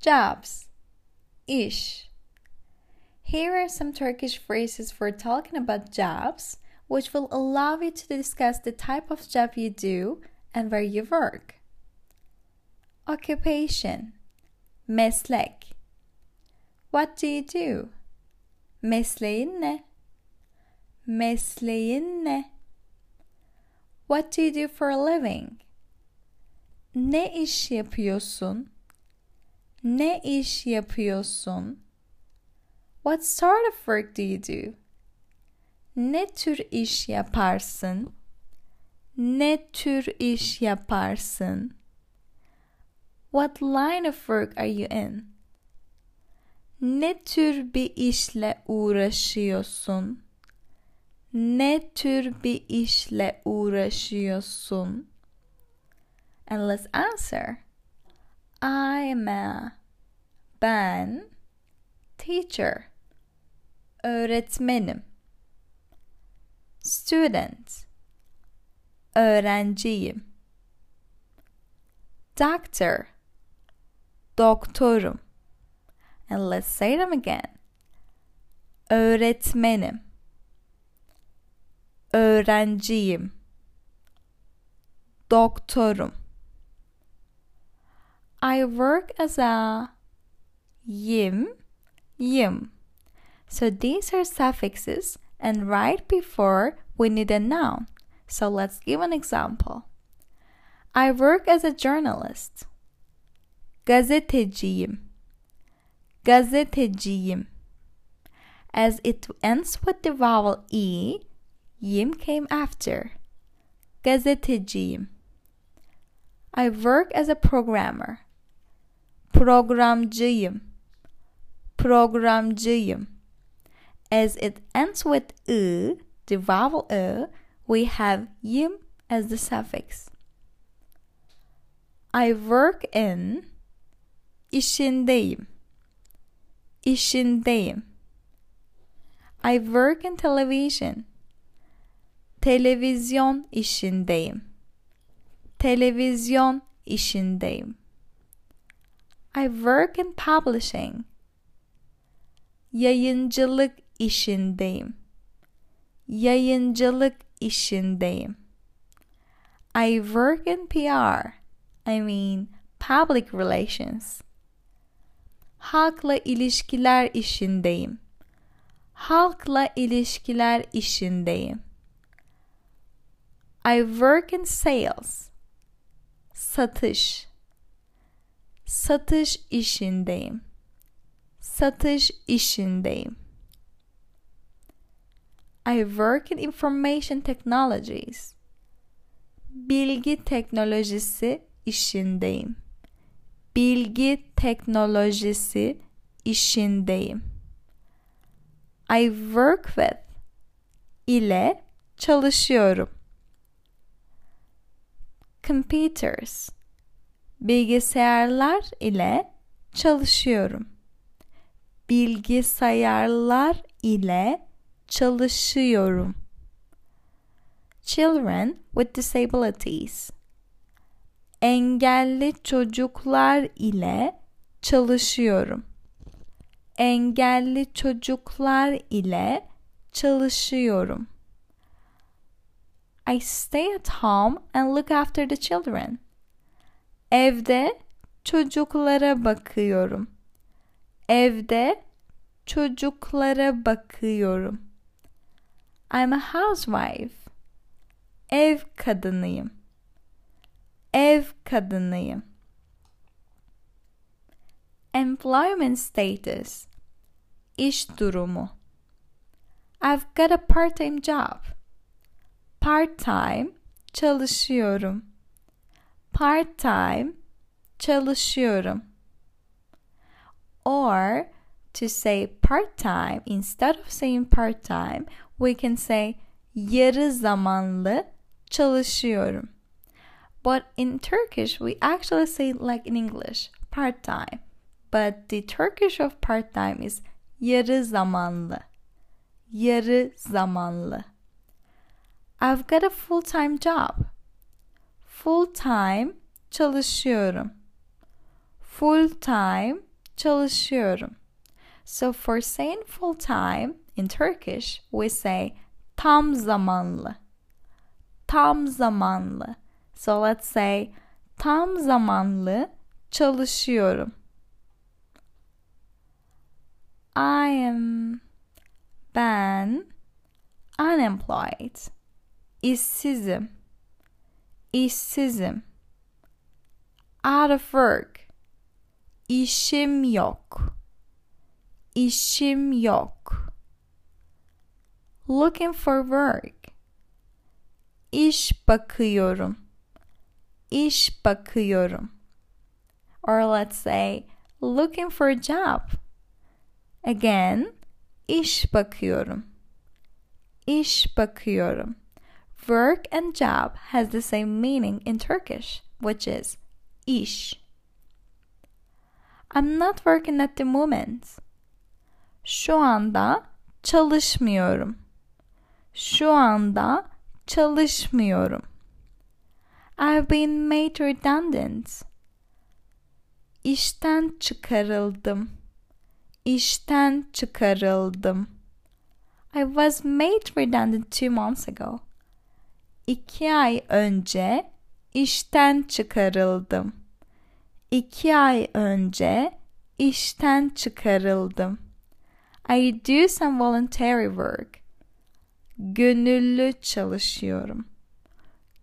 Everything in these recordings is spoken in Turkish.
Jobs. İş. Here are some Turkish phrases for talking about jobs, which will allow you to discuss the type of job you do and where you work. Occupation. Meslek. What do you do? Mesleğin ne? Mesleğin ne? What do you do for a living? Ne iş yapıyorsun? Ne iş yapıyorsun? What sort of work do you do? Ne tür iş yaparsın? Ne tür iş yaparsın? What line of work are you in? Ne tür bir işle uğraşıyorsun? Ne tür bir işle uğraşıyorsun? And let's answer. I'm a ben teacher öğretmenim student öğrenciyim doctor doktorum and let's say them again öğretmenim öğrenciyim doktorum I work as a yim, yim. So these are suffixes and right before we need a noun. So let's give an example. I work as a journalist. Gazeteciyim. Gazeteciyim. As it ends with the vowel E, yim came after. Gazeteciyim. I work as a programmer. Programcıyım. Programcıyım. As it ends with ı, the vowel ı, we have yim as the suffix. I work in işindeyim. İşindeyim. I work in television. Televizyon işindeyim. Televizyon işindeyim. I work in publishing. Yayıncılık işindeyim. Yayıncılık işindeyim. I work in PR. I mean public relations. Halkla ilişkiler işindeyim. Halkla ilişkiler işindeyim. I work in sales. Satış satış işindeyim. Satış işindeyim. I work in information technologies. Bilgi teknolojisi işindeyim. Bilgi teknolojisi işindeyim. I work with ile çalışıyorum. Computers bilgisayarlar ile çalışıyorum. Bilgisayarlar ile çalışıyorum. Children with disabilities. Engelli çocuklar ile çalışıyorum. Engelli çocuklar ile çalışıyorum. I stay at home and look after the children. Evde çocuklara bakıyorum. Evde çocuklara bakıyorum. I'm a housewife. Ev kadınıyım. Ev kadınıyım. Employment status. İş durumu. I've got a part-time job. Part-time çalışıyorum part time çalışıyorum. Or to say part time instead of saying part time, we can say yarı zamanlı çalışıyorum. But in Turkish, we actually say like in English, part time. But the Turkish of part time is yarı zamanlı. Yarı zamanlı. I've got a full time job full time çalışıyorum. Full time çalışıyorum. So for saying full time in Turkish, we say tam zamanlı. Tam zamanlı. So let's say tam zamanlı çalışıyorum. I am ben unemployed. İşsizim. İşsizim. Out of work. İşim yok. İşim yok. Looking for work. İş bakıyorum. İş bakıyorum. Or let's say looking for a job. Again, iş bakıyorum. İş bakıyorum. Work and job has the same meaning in Turkish, which is iş. I'm not working at the moment. Şu anda çalışmıyorum. Şu anda çalışmıyorum. I've been made redundant. İşten çıkarıldım. İşten çıkarıldım. I was made redundant two months ago. İki ay önce işten çıkarıldım. İki ay önce işten çıkarıldım. I do some voluntary work. Gönüllü çalışıyorum.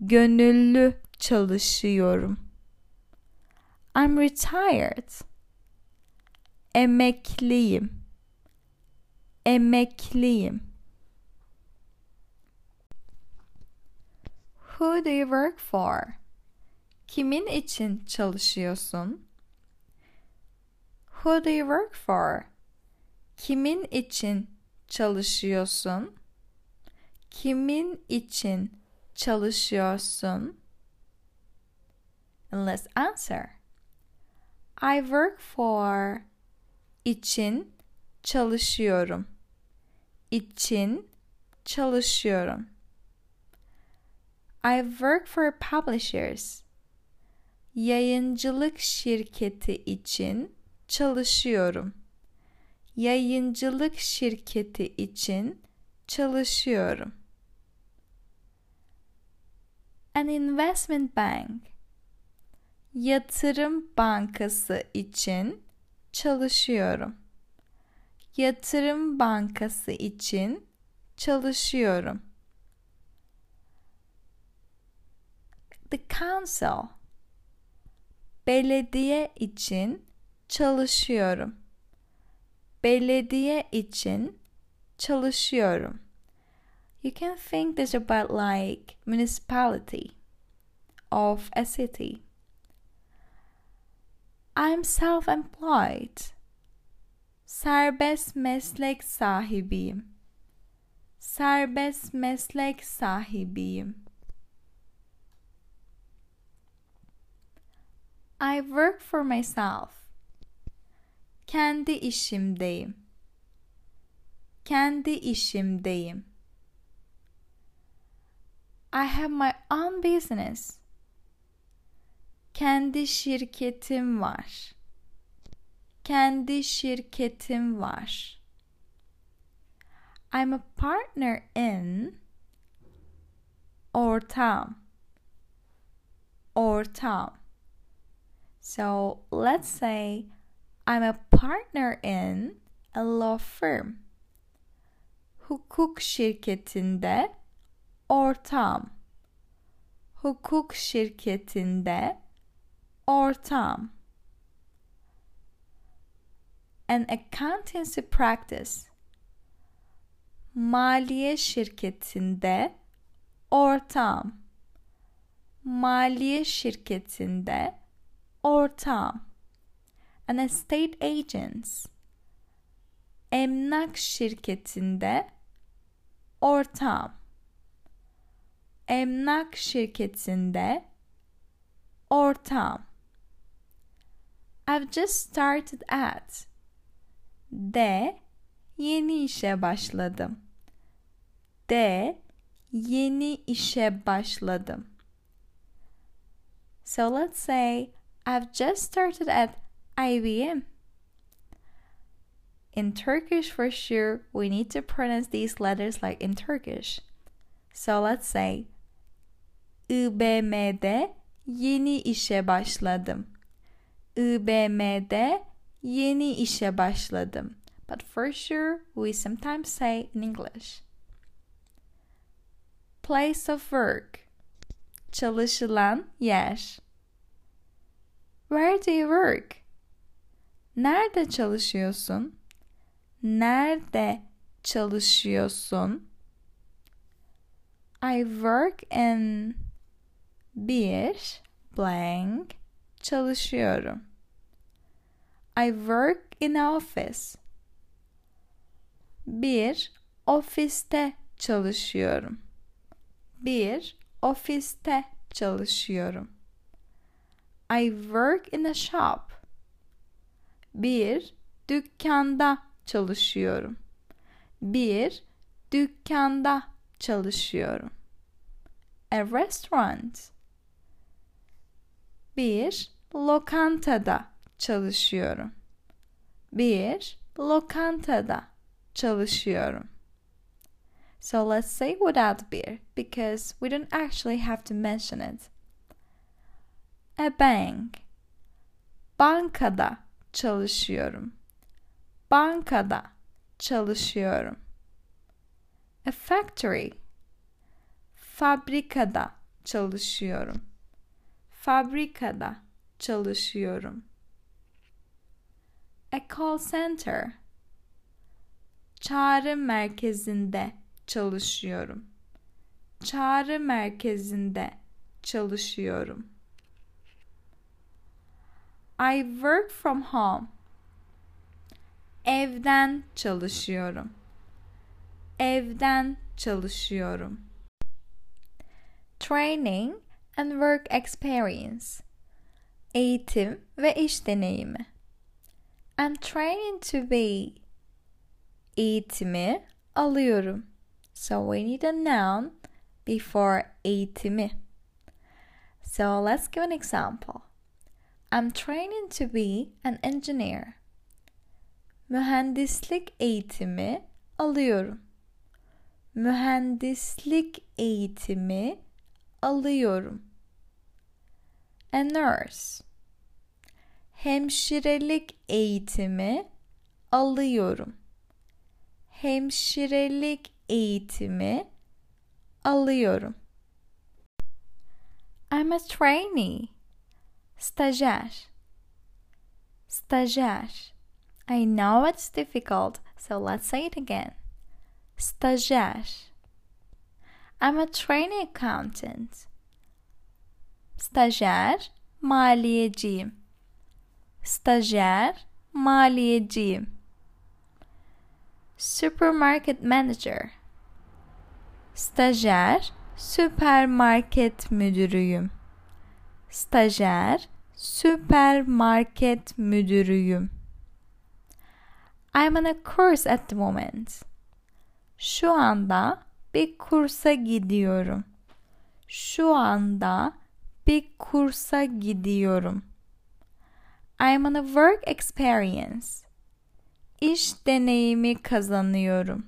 Gönüllü çalışıyorum. I'm retired. Emekliyim. Emekliyim. Who do you work for? Kimin için çalışıyorsun? Who do you work for? Kimin için çalışıyorsun? Kimin için çalışıyorsun? And let's answer. I work for için çalışıyorum. İçin çalışıyorum. I work for publishers. Yayıncılık şirketi için çalışıyorum. Yayıncılık şirketi için çalışıyorum. An investment bank. Yatırım bankası için çalışıyorum. Yatırım bankası için çalışıyorum. The council. Belediye için çalışıyorum. Belediye için çalışıyorum. You can think this about like municipality of a city. I'm self-employed. Serbest meslek sahibiyim. Serbest meslek sahibiyim. I work for myself. Kendi işimdeyim. Kendi işimdeyim. I have my own business. Kendi şirketim var. Kendi şirketim var. I'm a partner in ortam. Ortam. So let's say I'm a partner in a law firm. Hukuk şirketinde ortam. Hukuk şirketinde ortam. An accountancy practice. Maliye şirketinde ortam. Maliye şirketinde ortam. An estate agents. Emlak şirketinde ortam. Emlak şirketinde ortam. I've just started at. De yeni işe başladım. De yeni işe başladım. So let's say I've just started at IBM. in Turkish for sure we need to pronounce these letters like in Turkish. So let's say IBM'de yeni işe başladım. IBM'de yeni işe başladım. But for sure we sometimes say in English. Place of work. Çalışılan yer. Where do you work? Nerede çalışıyorsun? Nerede çalışıyorsun? I work in bir blank çalışıyorum. I work in office. Bir ofiste çalışıyorum. Bir ofiste çalışıyorum. I work in a shop. Bir dükkanda çalışıyorum. Bir dükkanda çalışıyorum. A restaurant. Bir lokantada çalışıyorum. Bir lokantada çalışıyorum. So let's say without beer because we don't actually have to mention it. A bank. Bankada çalışıyorum. Bankada çalışıyorum. A factory. Fabrikada çalışıyorum. Fabrikada çalışıyorum. A call center. Çağrı merkezinde çalışıyorum. Çağrı merkezinde çalışıyorum. I work from home. Evden çalışıyorum. Evden çalışıyorum. Training and work experience. Eğitim ve iş deneyimi. I'm training to be. Eğitimi alıyorum. So we need a noun before eğitimi. So let's give an example. I'm training to be an engineer. Mühendislik eğitimi alıyorum. Mühendislik eğitimi alıyorum. A nurse. Hemşirelik eğitimi alıyorum. Hemşirelik eğitimi alıyorum. I'm a trainee. Stajyer. Stajyer. I know it's difficult, so let's say it again. Stajyer. I'm a trainee accountant. Stajyer, maliyeciyim. Stajyer, maliyeciyim. Supermarket manager. Stajyer, süpermarket müdürüyüm. Stajyer, süpermarket müdürüyüm. I'm on a course at the moment. Şu anda bir kursa gidiyorum. Şu anda bir kursa gidiyorum. I'm on a work experience. İş deneyimi kazanıyorum.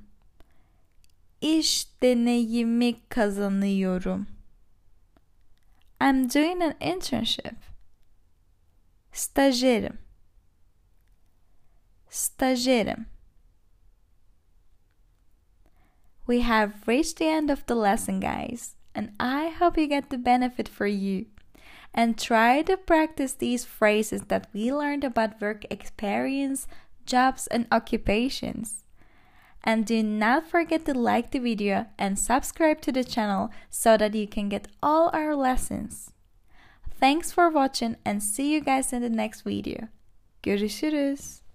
İş deneyimi kazanıyorum. I'm doing an internship. Stajyerim. Stajyerim. We have reached the end of the lesson, guys, and I hope you get the benefit for you. And try to practice these phrases that we learned about work experience, jobs, and occupations. And do not forget to like the video and subscribe to the channel so that you can get all our lessons. Thanks for watching and see you guys in the next video. Görüşürüz.